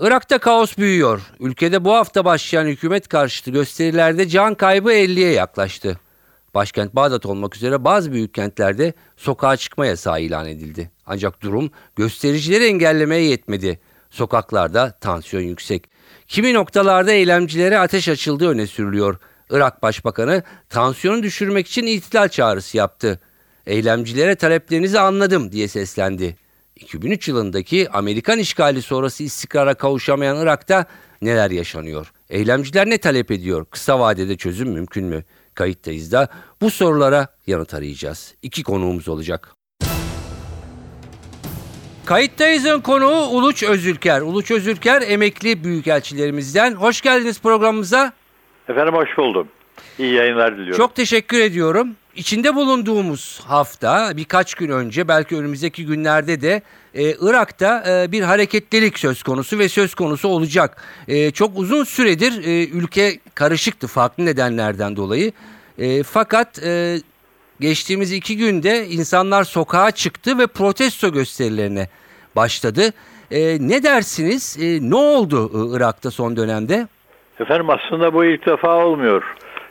Irak'ta kaos büyüyor. Ülkede bu hafta başlayan hükümet karşıtı gösterilerde can kaybı 50'ye yaklaştı. Başkent Bağdat olmak üzere bazı büyük kentlerde sokağa çıkma yasağı ilan edildi. Ancak durum göstericileri engellemeye yetmedi. Sokaklarda tansiyon yüksek. Kimi noktalarda eylemcilere ateş açıldığı öne sürülüyor. Irak Başbakanı tansiyonu düşürmek için itilal çağrısı yaptı. Eylemcilere taleplerinizi anladım diye seslendi. 2003 yılındaki Amerikan işgali sonrası istikrara kavuşamayan Irak'ta neler yaşanıyor? Eylemciler ne talep ediyor? Kısa vadede çözüm mümkün mü? Kayıttayız da bu sorulara yanıt arayacağız. İki konuğumuz olacak. Kayıttayız'ın konuğu Uluç Özülker. Uluç Özülker emekli büyükelçilerimizden. Hoş geldiniz programımıza. Efendim hoş buldum. İyi yayınlar diliyorum. Çok teşekkür ediyorum. İçinde bulunduğumuz hafta birkaç gün önce belki önümüzdeki günlerde de e, Irak'ta e, bir hareketlilik söz konusu ve söz konusu olacak. E, çok uzun süredir e, ülke karışıktı farklı nedenlerden dolayı. E, fakat e, geçtiğimiz iki günde insanlar sokağa çıktı ve protesto gösterilerine başladı. E, ne dersiniz? E, ne oldu e, Irak'ta son dönemde? Efendim aslında bu ilk defa olmuyor.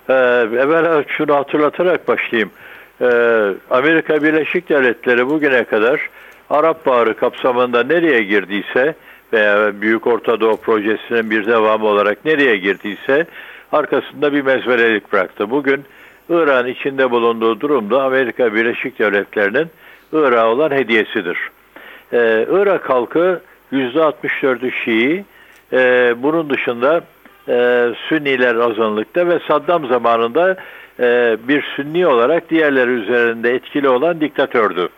Ee, evvela şunu hatırlatarak başlayayım. Ee, Amerika Birleşik Devletleri bugüne kadar Arap Baharı kapsamında nereye girdiyse veya Büyük Orta Doğu Projesi'nin bir devamı olarak nereye girdiyse arkasında bir mezvelelik bıraktı. Bugün İran içinde bulunduğu durumda Amerika Birleşik Devletleri'nin Irak'a olan hediyesidir. Ee, Irak halkı %64'ü Şii, ee, bunun dışında e, Sünniler azınlıkta ve Saddam zamanında e, bir Sünni olarak diğerleri üzerinde etkili olan diktatördü.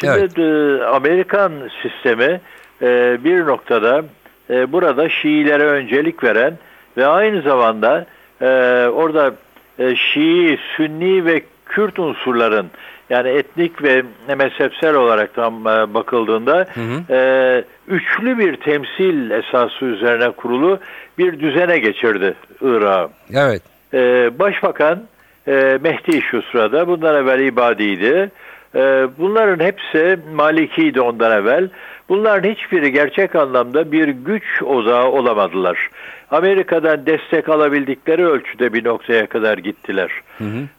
Şimdi Evet. e, Amerikan sistemi e, bir noktada e, burada Şiilere öncelik veren ve aynı zamanda e, orada e, Şii, Sünni ve Kürt unsurların yani etnik ve mezhepsel olarak tam e, bakıldığında hı. e, üçlü bir temsil esası üzerine kurulu bir düzene geçirdi Irak'ı. Evet. Ee, Başbakan e, Mehdi şu sırada, bundan evvel İbadi'ydi. Ee, bunların hepsi Maliki'ydi ondan evvel. Bunların hiçbiri gerçek anlamda bir güç odağı olamadılar. Amerika'dan destek alabildikleri ölçüde bir noktaya kadar gittiler.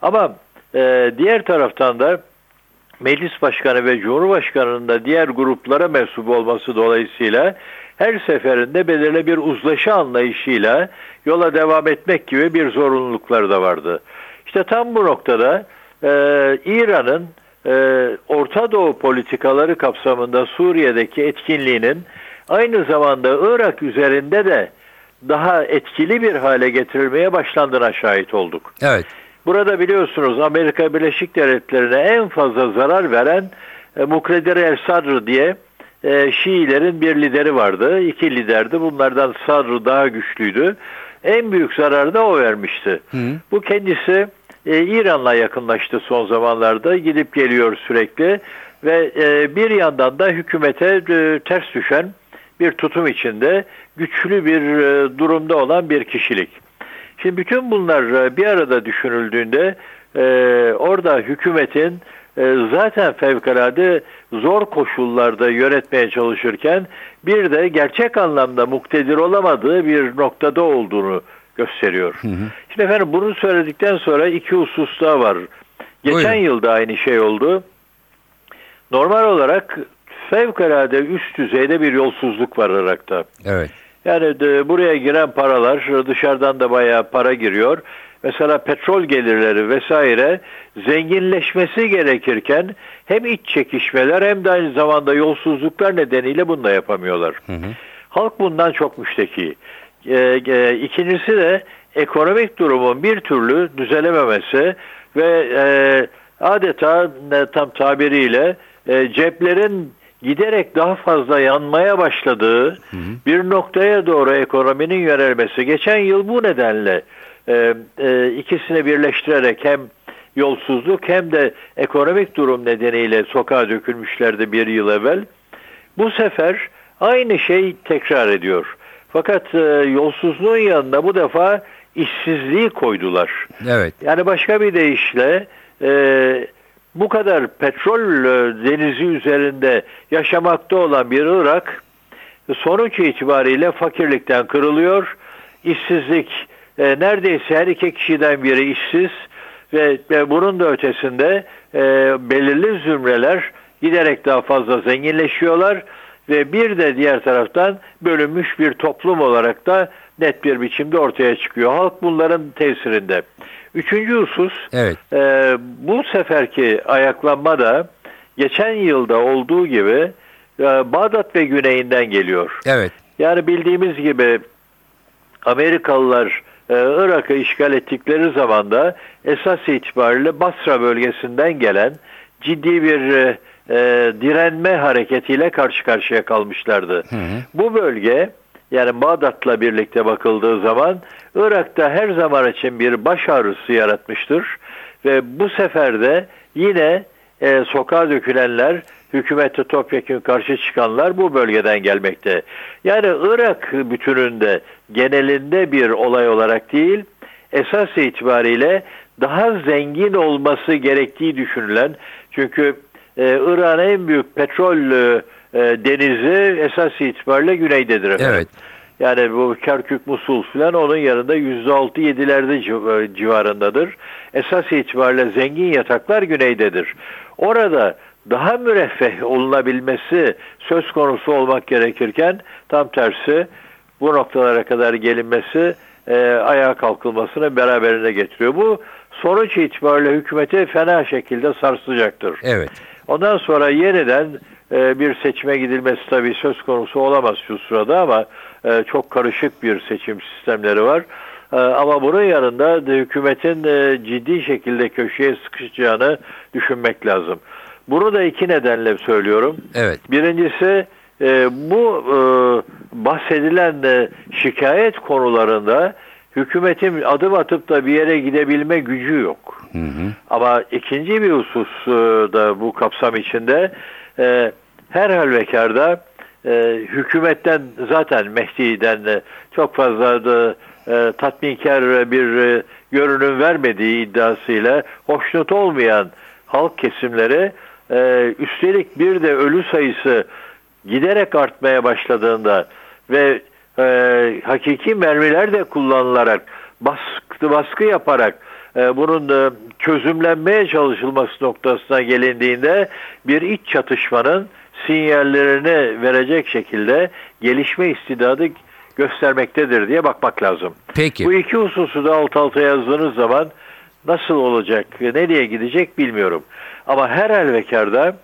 Ama e, diğer taraftan da meclis başkanı ve cumhurbaşkanının da diğer gruplara mensup olması dolayısıyla her seferinde belirli bir uzlaşı anlayışıyla yola devam etmek gibi bir zorunlulukları da vardı. İşte tam bu noktada e, İran'ın e, Orta Doğu politikaları kapsamında Suriye'deki etkinliğinin aynı zamanda Irak üzerinde de daha etkili bir hale getirilmeye başlandığına şahit olduk. Evet. Burada biliyorsunuz Amerika Birleşik Devletleri'ne en fazla zarar veren e, Mukredir El Sadr diye e, Şiilerin bir lideri vardı. İki liderdi. Bunlardan Sadr daha güçlüydü. En büyük zararı da o vermişti. Bu kendisi e, İran'la yakınlaştı son zamanlarda. Gidip geliyor sürekli ve e, bir yandan da hükümete e, ters düşen bir tutum içinde güçlü bir e, durumda olan bir kişilik. Şimdi bütün bunlar e, bir arada düşünüldüğünde e, orada hükümetin e, zaten fevkalade zor koşullarda yönetmeye çalışırken bir de gerçek anlamda muktedir olamadığı bir noktada olduğunu gösteriyor. Şimdi efendim bunu söyledikten sonra iki husus daha var. Geçen Buyurun. yılda aynı şey oldu. Normal olarak fevkalade üst düzeyde bir yolsuzluk var Irak'ta. Evet. Yani de buraya giren paralar dışarıdan da bayağı para giriyor. Mesela petrol gelirleri vesaire zenginleşmesi gerekirken hem iç çekişmeler hem de aynı zamanda yolsuzluklar nedeniyle bunu da yapamıyorlar. Halk bundan çok müşteki. Ee, e, ikincisi de ekonomik durumun bir türlü düzelememesi ve e, adeta e, tam tabiriyle e, ceplerin giderek daha fazla yanmaya başladığı bir noktaya doğru ekonominin yönelmesi. Geçen yıl bu nedenle e, e, ikisini birleştirerek hem yolsuzluk hem de ekonomik durum nedeniyle sokağa dökülmüşlerdi bir yıl evvel. Bu sefer aynı şey tekrar ediyor. Fakat e, yolsuzluğun yanına bu defa işsizliği koydular. Evet. Yani başka bir deyişle e, bu kadar petrol e, denizi üzerinde yaşamakta olan bir Irak sonuç itibariyle fakirlikten kırılıyor. İşsizlik e, neredeyse her iki kişiden biri işsiz ve, bunun da ötesinde e, belirli zümreler giderek daha fazla zenginleşiyorlar ve bir de diğer taraftan bölünmüş bir toplum olarak da net bir biçimde ortaya çıkıyor. Halk bunların tesirinde. Üçüncü husus Evet. e, bu seferki ayaklanma da geçen yılda olduğu gibi e, Bağdat ve güneyinden geliyor. Evet. Yani bildiğimiz gibi Amerikalılar e, Irak'ı işgal ettikleri zaman da esas itibariyle Basra bölgesinden gelen ciddi bir e, e, direnme hareketiyle karşı karşıya kalmışlardı. Bu bölge yani Bağdat'la birlikte bakıldığı zaman Irak'ta her zaman için bir baş ağrısı yaratmıştır ve bu sefer de yine e, sokağa dökülenler, hükümete topyekun karşı çıkanlar bu bölgeden gelmekte. Yani Irak bütününde, genelinde bir olay olarak değil, esas itibariyle daha zengin olması gerektiği düşünülen, çünkü e, Irak'ın en büyük petrol e, e, denizi esas itibariyle güneydedir efendim. Evet. Yani bu Kerkük, Musul filan onun yanında %6-7'lerde civ- e, civarındadır. Esas itibariyle zengin yataklar güneydedir. Orada daha müreffeh olunabilmesi söz konusu olmak gerekirken tam tersi bu noktalara kadar gelinmesi e, ayağa kalkılmasını beraberinde getiriyor. Bu sonuç itibariyle hükümeti fena şekilde sarsacaktır. Evet. Ondan sonra yeniden bir seçime gidilmesi tabii söz konusu olamaz şu sırada ama e, çok karışık bir seçim sistemleri var. E, ama bunun yanında da hükümetin e, ciddi şekilde köşeye sıkışacağını düşünmek lazım. Bunu da iki nedenle söylüyorum. Evet. Birincisi e, bu bahsedilen şikayet konularında hükümetin adım atıp da bir yere gidebilme gücü yok. Ama ikinci bir husus da bu kapsam içinde e, her halükarda e, hükümetten zaten Mehdi'den e, çok fazla da e, tatminkar bir e, görünüm vermediği iddiasıyla hoşnut olmayan halk kesimleri e, üstelik bir de ölü sayısı giderek artmaya başladığında ve e, hakiki mermiler de kullanılarak baskı, baskı yaparak bunun e, çözümlenmeye çalışılması noktasına gelindiğinde bir iç çatışmanın sinyallerini verecek şekilde gelişme istidadı göstermektedir diye bakmak lazım. Peki. Bu iki hususu da alt alta yazdığınız zaman nasıl olacak, nereye gidecek bilmiyorum. Ama her halükarda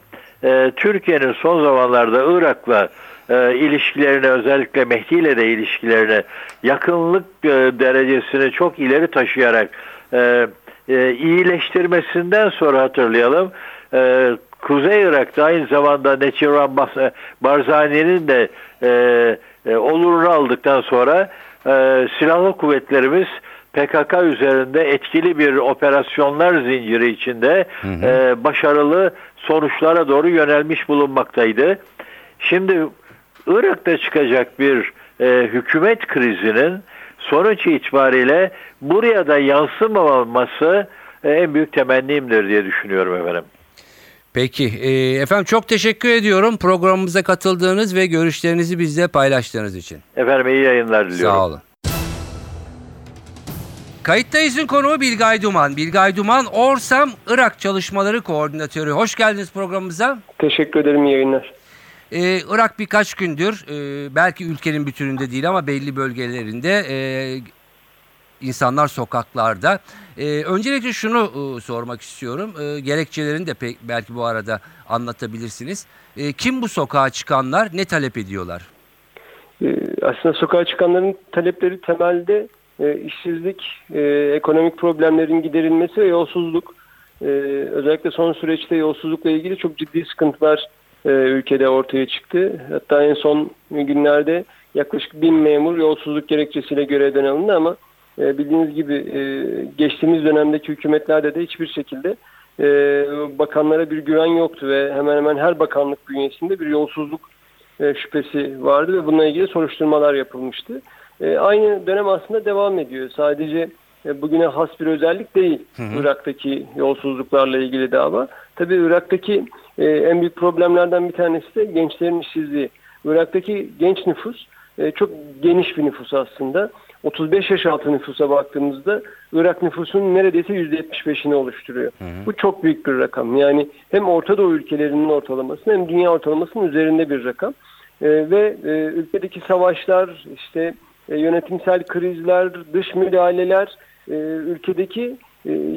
e, Türkiye'nin son zamanlarda Irak'la e, ilişkilerini özellikle Mehdi ile de ilişkilerini yakınlık e, derecesini çok ileri taşıyarak e, e, iyileştirmesinden sonra hatırlayalım. E, Kuzey Irak'ta aynı zamanda Neçirvan Bas- Barzani'nin de e, e, olurunu aldıktan sonra e, silahlı kuvvetlerimiz PKK üzerinde etkili bir operasyonlar zinciri içinde e, başarılı sonuçlara doğru yönelmiş bulunmaktaydı. Şimdi Irak'ta çıkacak bir e, hükümet krizinin sonuç itibariyle buraya da yansımaması e, en büyük temennimdir diye düşünüyorum efendim. Peki. e, efendim çok teşekkür ediyorum programımıza katıldığınız ve görüşlerinizi bizle paylaştığınız için. Efendim iyi yayınlar diliyorum. Sağ olun. Kayıttayız'ın konuğu Bilgay Duman. Bilgay Duman, Orsam Irak Çalışmaları Koordinatörü. Hoş geldiniz programımıza. Teşekkür ederim iyi yayınlar. Ee, Irak birkaç gündür, e, belki ülkenin bütününde değil ama belli bölgelerinde e, insanlar sokaklarda. E, öncelikle şunu e, sormak istiyorum. E, gerekçelerini de pe- belki bu arada anlatabilirsiniz. E, kim bu sokağa çıkanlar, ne talep ediyorlar? Ee, aslında sokağa çıkanların talepleri temelde e, işsizlik, e, ekonomik problemlerin giderilmesi ve yolsuzluk. Ee, özellikle son süreçte yolsuzlukla ilgili çok ciddi sıkıntılar e, ülkede ortaya çıktı. Hatta en son günlerde yaklaşık bin memur yolsuzluk gerekçesiyle görevden alındı ama e, bildiğiniz gibi e, geçtiğimiz dönemdeki hükümetlerde de hiçbir şekilde e, bakanlara bir güven yoktu ve hemen hemen her bakanlık bünyesinde bir yolsuzluk e, şüphesi vardı ve bununla ilgili soruşturmalar yapılmıştı. E, aynı dönem aslında devam ediyor. Sadece e, bugüne has bir özellik değil Irak'taki yolsuzluklarla ilgili dava. Tabii Irak'taki e, en büyük problemlerden bir tanesi de gençlerin işsizliği. Irak'taki genç nüfus e, çok geniş bir nüfus aslında. 35 yaş altı nüfusa baktığımızda Irak nüfusunun neredeyse %75'ini oluşturuyor. Bu çok büyük bir rakam. Yani hem Orta Doğu ülkelerinin ortalaması hem dünya ortalamasının üzerinde bir rakam. E, ve e, ülkedeki savaşlar, işte e, yönetimsel krizler, dış müdahaleler, e, ülkedeki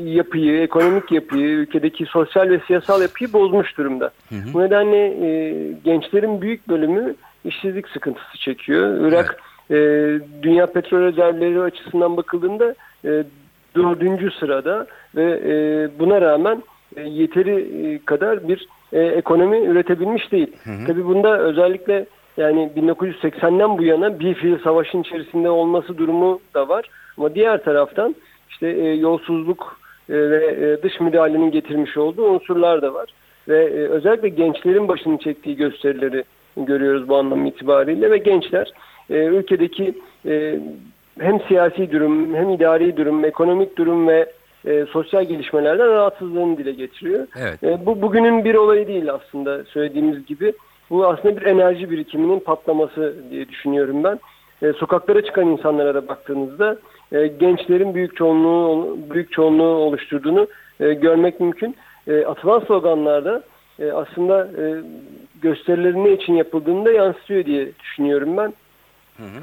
yapıyı, ekonomik yapıyı, ülkedeki sosyal ve siyasal yapıyı bozmuş durumda. Bu nedenle e, gençlerin büyük bölümü işsizlik sıkıntısı çekiyor. Irak e, dünya petrol rezervleri açısından bakıldığında e, dördüncü sırada ve e, buna rağmen e, yeteri e, kadar bir e, ekonomi üretebilmiş değil. Tabii bunda özellikle yani 1980'den bu yana bir fiil savaşın içerisinde olması durumu da var. Ama diğer taraftan işte e, yolsuzluk e, ve e, dış müdahalenin getirmiş olduğu unsurlar da var. Ve e, özellikle gençlerin başını çektiği gösterileri görüyoruz bu anlam itibariyle ve gençler e, ülkedeki e, hem siyasi durum hem idari durum, ekonomik durum ve e, sosyal gelişmelerden rahatsızlığını dile getiriyor. Evet. E, bu bugünün bir olayı değil aslında söylediğimiz gibi. Bu aslında bir enerji birikiminin patlaması diye düşünüyorum ben. E, sokaklara çıkan insanlara da baktığınızda e, gençlerin büyük çoğunluğu büyük çoğunluğu oluşturduğunu e, görmek mümkün. E, atılan sloganlarda e, aslında e, gösterilerin ne için yapıldığını da yansıtıyor diye düşünüyorum ben.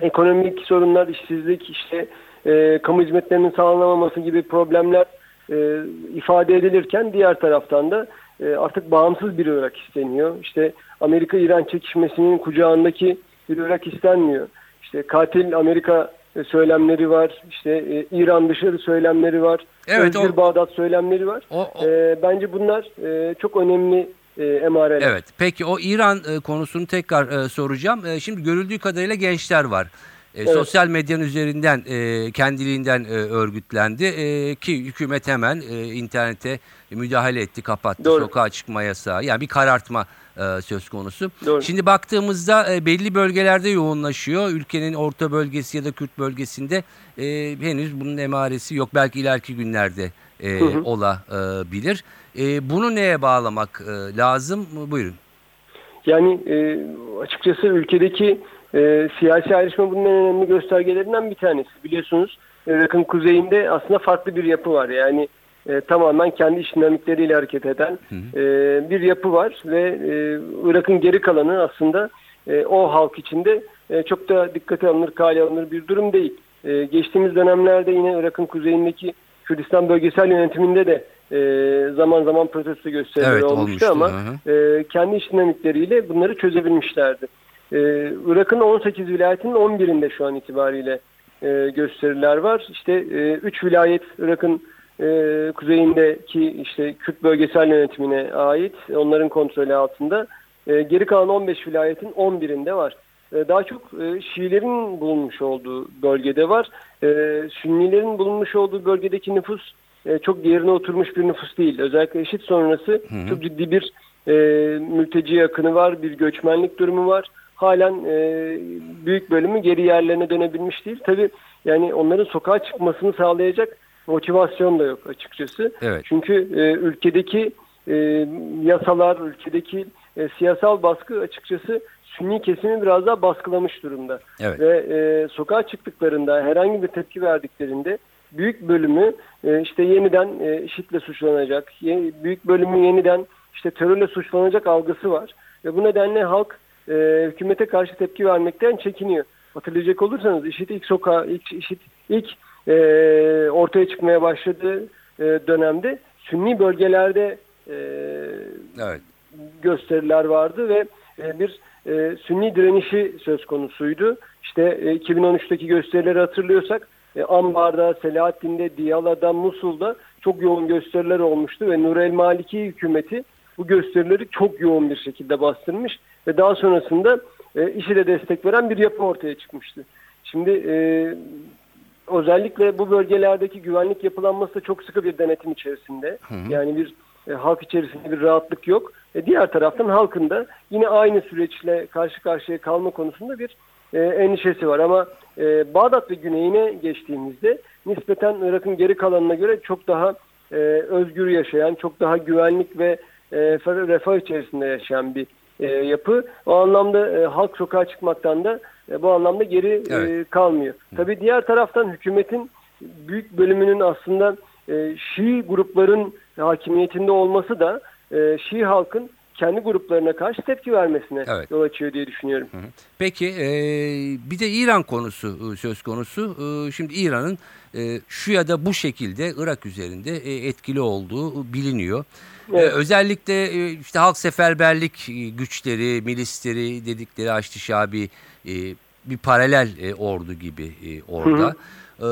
Ekonomik sorunlar, işsizlik, işte e, kamu hizmetlerinin sağlanamaması gibi problemler e, ifade edilirken diğer taraftan da e, artık bağımsız bir Irak isteniyor. İşte Amerika-İran çekişmesinin kucağındaki bir Irak istenmiyor. İşte katil Amerika e, söylemleri var. İşte e, İran dışı söylemleri var. Evet, Özgür o- Bağdat söylemleri var. O- o- E, bence bunlar e, çok önemli e, emareler. Evet. Peki o İran e, konusunu tekrar e, soracağım. E, şimdi görüldüğü kadarıyla gençler var. E, Sosyal medyanın üzerinden e, kendiliğinden e, örgütlendi E, ki hükümet hemen e, internete müdahale etti, kapattı Doğru. sokağa çıkma yasağı. Yani bir karartma e, söz konusu. Doğru. Şimdi baktığımızda e, belli bölgelerde yoğunlaşıyor. Ülkenin orta bölgesi ya da Kürt bölgesinde e, henüz bunun emaresi yok. Belki ileriki günlerde e, olabilir. E, bunu neye bağlamak e, lazım? Buyurun. Yani e, açıkçası ülkedeki e, siyasi ayrışma bunun en önemli göstergelerinden bir tanesi. Biliyorsunuz Irak'ın kuzeyinde aslında farklı bir yapı var. Yani e, tamamen kendi iş dinamikleriyle hareket eden e, bir yapı var ve e, Irak'ın geri kalanı aslında e, o halk içinde e, çok da dikkate alınır, kale alınır bir durum değil. E, geçtiğimiz dönemlerde yine Irak'ın kuzeyindeki Kürdistan bölgesel yönetiminde de e, zaman zaman protesto gösterileri Evet, olmuştu, olmuştu, ama hı e, kendi iş dinamikleriyle bunları çözebilmişlerdi. E, Irak'ın 18 vilayetinin 11'inde şu an itibariyle e, gösteriler var. İşte 3 vilayet Irak'ın e, kuzeyindeki işte Kürt bölgesel yönetimine ait, onların kontrolü altında. E, geri kalan 15 vilayetin 11'inde var. E, daha çok e, Şiilerin bulunmuş olduğu bölgede var. E, Sünnilerin bulunmuş olduğu bölgedeki nüfus e, çok yerine oturmuş bir nüfus değil. Özellikle eşit sonrası çok ciddi bir e, mülteci akını var, bir göçmenlik durumu var. Halen e, büyük bölümü geri yerlerine dönebilmiş değil. Tabii yani onların sokağa çıkmasını sağlayacak motivasyon da yok açıkçası. Evet. Çünkü e, ülkedeki e, yasalar, ülkedeki e, siyasal baskı açıkçası Sünni kesimi biraz daha baskılamış durumda. Evet. Ve e, sokağa çıktıklarında herhangi bir tepki verdiklerinde büyük bölümü e, işte yeniden e, IŞİD'le suçlanacak, ye- büyük bölümü yeniden işte terörle suçlanacak algısı var. Ve bu nedenle halk e, hükümete karşı tepki vermekten çekiniyor. Hatırlayacak olursanız IŞİD ilk sokağa, ilk IŞİD ilk e, ortaya çıkmaya başladığı e, dönemde Sünni bölgelerde e, Evet. gösteriler vardı ve e, bir e, Sünni direnişi söz konusuydu. İşte e, 2013'teki gösterileri hatırlıyorsak e, Ambar'da, Selahattin'de, Diyala'da, Musul'da çok yoğun gösteriler olmuştu ve Nur el Maliki hükümeti bu gösterileri çok yoğun bir şekilde bastırmış ve daha sonrasında e, işe de destek veren bir yapı ortaya çıkmıştı. Şimdi e, özellikle bu bölgelerdeki güvenlik yapılanması da çok sıkı bir denetim içerisinde. Yani bir e, halk içerisinde bir rahatlık yok. E, diğer taraftan halkın da yine aynı süreçle karşı karşıya kalma konusunda bir e, endişesi var. Ama e, Bağdat ve güneyine geçtiğimizde nispeten Irak'ın geri kalanına göre çok daha e, özgür yaşayan, çok daha güvenlik ve e, refah içerisinde yaşayan bir e, yapı. O anlamda e, halk sokağa çıkmaktan da e, bu anlamda geri e, Evet. kalmıyor. Tabii diğer taraftan hükümetin büyük bölümünün aslında e, Şii grupların hakimiyetinde olması da e, Şii halkın kendi gruplarına karşı tepki vermesine Evet. yol açıyor diye düşünüyorum. Peki e, bir de İran konusu e, söz konusu. E, şimdi İran'ın e, şu ya da bu şekilde Irak üzerinde e, etkili olduğu biliniyor. E, Evet. özellikle e, işte halk seferberlik güçleri, milisleri dedikleri Haçlı Şabi e, bir paralel e, ordu gibi e, orada. E,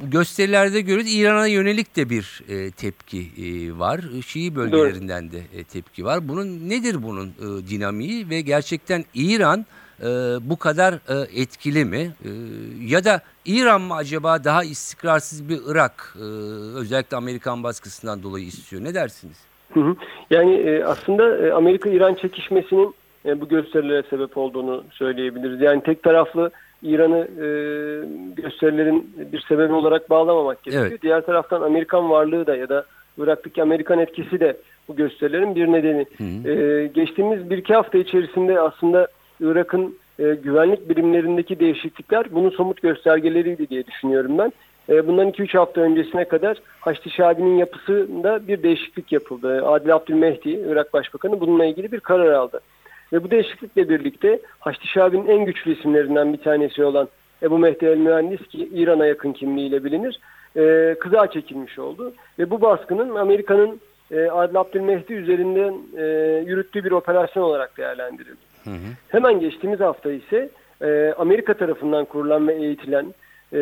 bu gösterilerde görüyoruz İran'a yönelik de bir e, tepki e, var. Şii bölgelerinden de e, tepki var. Bunun nedir bunun e, dinamiği ve gerçekten İran e, bu kadar e, etkili mi? E, ya da İran mı acaba daha istikrarsız bir Irak e, özellikle Amerikan baskısından dolayı istiyor? Ne dersiniz? Hı hı. Yani e, aslında e, Amerika-İran çekişmesinin e, bu gösterilere sebep olduğunu söyleyebiliriz. Yani tek taraflı İran'ı e, gösterilerin bir sebebi olarak bağlamamak gerekiyor. Evet. Diğer taraftan Amerikan varlığı da ya da Irak'taki Amerikan etkisi de bu gösterilerin bir nedeni. E, geçtiğimiz bir iki hafta içerisinde aslında Irak'ın e, güvenlik birimlerindeki değişiklikler bunun somut göstergeleriydi diye düşünüyorum ben. E, bundan 2-3 hafta öncesine kadar Haçlı Şabi'nin yapısında bir değişiklik yapıldı. Adil Abdülmehdi, Irak Başbakanı bununla ilgili bir karar aldı. Ve bu değişiklikle birlikte Haçlı Şabi'nin en güçlü isimlerinden bir tanesi olan Ebu Mehdi El Mühendis ki İran'a yakın kimliğiyle bilinir, e, kızağa çekilmiş oldu. Ve bu baskının Amerika'nın e, Adil Abdülmehdi üzerinden e, yürüttüğü bir operasyon olarak değerlendirildi. Hemen geçtiğimiz hafta ise e, Amerika tarafından kurulan ve eğitilen e,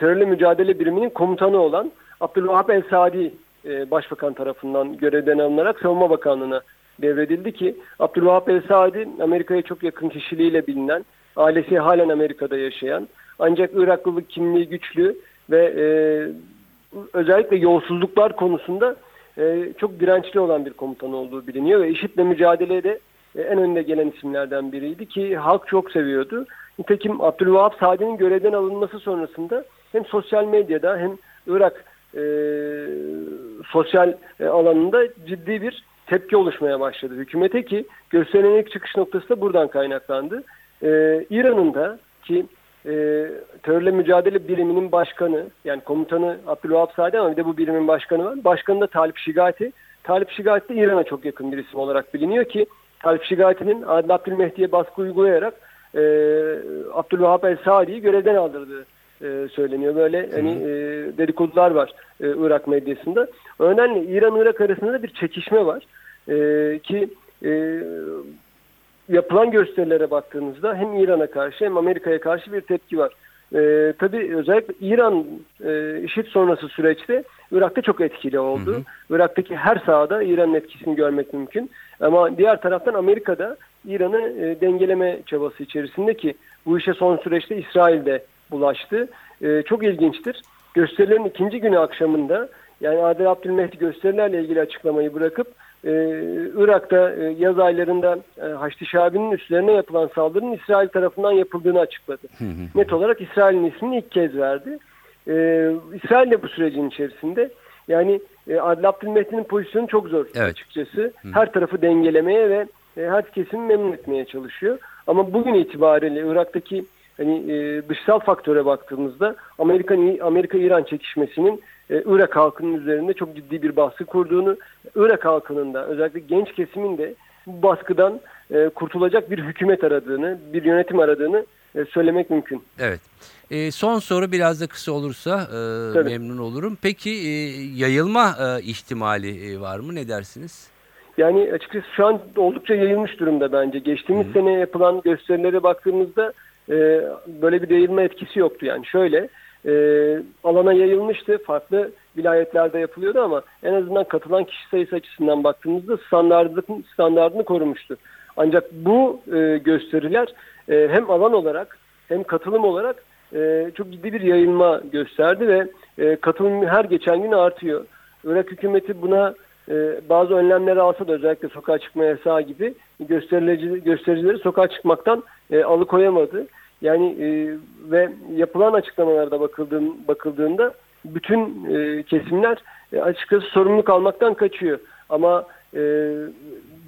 terörle mücadele biriminin komutanı olan Abdülvahap El Sadi e, Başbakan tarafından görevden alınarak Savunma Bakanlığı'na devredildi ki Abdülvahap El Sadi Amerika'ya çok yakın kişiliğiyle bilinen, ailesi halen Amerika'da yaşayan ancak Iraklılık kimliği güçlü ve e, özellikle yolsuzluklar konusunda e, çok dirençli olan bir komutan olduğu biliniyor ve IŞİD'le mücadelede e, en önde gelen isimlerden biriydi ki halk çok seviyordu. Nitekim Abdülvahap Sadi'nin görevden alınması sonrasında hem sosyal medyada hem Irak e, sosyal e, alanında ciddi bir tepki oluşmaya başladı hükümete ki gösterilen çıkış noktası da buradan kaynaklandı. E, İran'ın da ki e, terörle mücadele biriminin başkanı yani komutanı Abdülvahap Sadi ama bir de bu birimin başkanı var. Başkanı da Talip Şigati. Talip Şigati de İran'a çok yakın bir isim olarak biliniyor ki Talip Şigati'nin Adil Abdülmehdi'ye baskı uygulayarak e, Abdülvahap El Sadi'yi görevden aldırdığı e, söyleniyor. Böyle hani e, dedikodular var e, Irak medyasında. Nedenle İran-Irak arasında da bir çekişme var. E, ki e, yapılan gösterilere baktığınızda hem İran'a karşı hem Amerika'ya karşı bir tepki var. Ee, tabii özellikle İran e, IŞİD sonrası süreçte Irak'ta çok etkili oldu. Irak'taki her sahada İran'ın etkisini görmek mümkün. Ama diğer taraftan Amerika'da İran'ı e, dengeleme çabası içerisinde ki bu işe son süreçte İsrail de bulaştı. E, çok ilginçtir. Gösterilerin ikinci günü akşamında yani Adil Abdülmehdi gösterilerle ilgili açıklamayı bırakıp e, Irak'ta e, yaz aylarında e, Haçlı Şabi'nin üstlerine yapılan saldırının İsrail tarafından yapıldığını açıkladı. Net olarak İsrail'in ismini ilk kez verdi. E, İsrail de bu sürecin içerisinde yani e, Adil Abdülmehdi'nin pozisyonu çok zor Evet. açıkçası. Her tarafı dengelemeye ve e, her kesimi memnun etmeye çalışıyor. Ama bugün itibariyle Irak'taki hani e, dışsal faktöre baktığımızda Amerika Amerika İran çekişmesinin e, Irak halkının üzerinde çok ciddi bir baskı kurduğunu, Irak halkının da özellikle genç kesimin de bu baskıdan e, kurtulacak bir hükümet aradığını, bir yönetim aradığını e, söylemek mümkün. Evet. E, son soru biraz da kısa olursa e, Tabii. memnun olurum. Peki e, yayılma e, ihtimali e, var mı? Ne dersiniz? Yani açıkçası şu an oldukça yayılmış durumda bence. Geçtiğimiz sene yapılan gösterilere baktığımızda e, böyle bir yayılma etkisi yoktu. Yani şöyle e, alana yayılmıştı. Farklı vilayetlerde yapılıyordu ama en azından katılan kişi sayısı açısından baktığımızda standartını, standartını korumuştu. Ancak bu e, gösteriler e, hem alan olarak hem katılım olarak e, çok ciddi bir yayılma gösterdi ve e, katılım her geçen gün artıyor. Irak hükümeti buna bazı önlemler alsa da özellikle sokağa çıkma yasağı gibi gösterici, göstericileri sokağa çıkmaktan e, alıkoyamadı. Yani e, ve yapılan açıklamalarda bakıldığın, bakıldığında bütün e, kesimler açıkçası sorumluluk almaktan kaçıyor. Ama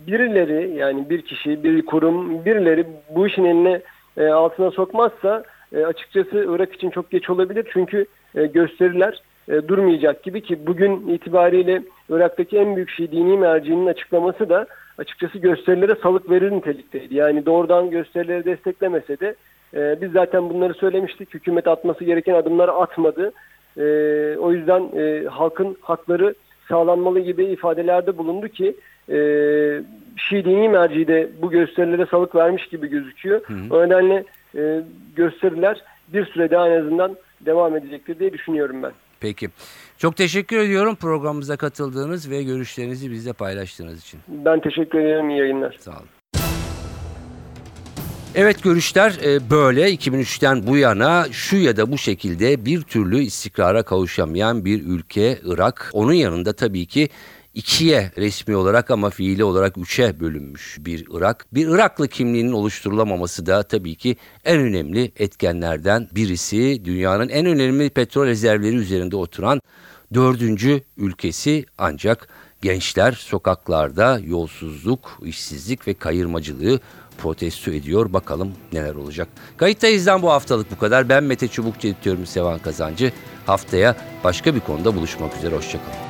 birileri yani bir kişi, bir kurum, birileri bu işin eline altına sokmazsa açıkçası Irak için çok geç olabilir. Çünkü gösteriler e, durmayacak gibi ki bugün itibariyle Irak'taki en büyük şey dini mercinin açıklaması da açıkçası gösterilere salık verir nitelikteydi. Yani doğrudan gösterileri desteklemese de e, biz zaten bunları söylemiştik. Hükümet atması gereken adımları atmadı. E, o yüzden e, halkın hakları sağlanmalı gibi ifadelerde bulundu ki e, Şii dini merci de bu gösterilere salık vermiş gibi gözüküyor. O nedenle e, gösteriler bir süre daha en azından devam edecektir diye düşünüyorum ben. Peki. Çok teşekkür ediyorum programımıza katıldığınız ve görüşlerinizi bizle paylaştığınız için. Ben teşekkür ederim. İyi yayınlar. Sağ olun. Evet görüşler e, böyle 2003'ten bu yana şu ya da bu şekilde bir türlü istikrara kavuşamayan bir ülke Irak. Onun yanında tabii ki ikiye resmi olarak ama fiili olarak üçe bölünmüş bir Irak. Bir Iraklı kimliğinin oluşturulamaması da tabii ki en önemli etkenlerden birisi. Dünyanın en önemli petrol rezervleri üzerinde oturan dördüncü ülkesi ancak gençler sokaklarda yolsuzluk, işsizlik ve kayırmacılığı protesto ediyor. Bakalım neler olacak. Kayıttayız'dan bu haftalık bu kadar. Ben Mete Çubukçu editörüm Sevan Kazancı. Haftaya başka bir konuda buluşmak üzere. Hoşçakalın.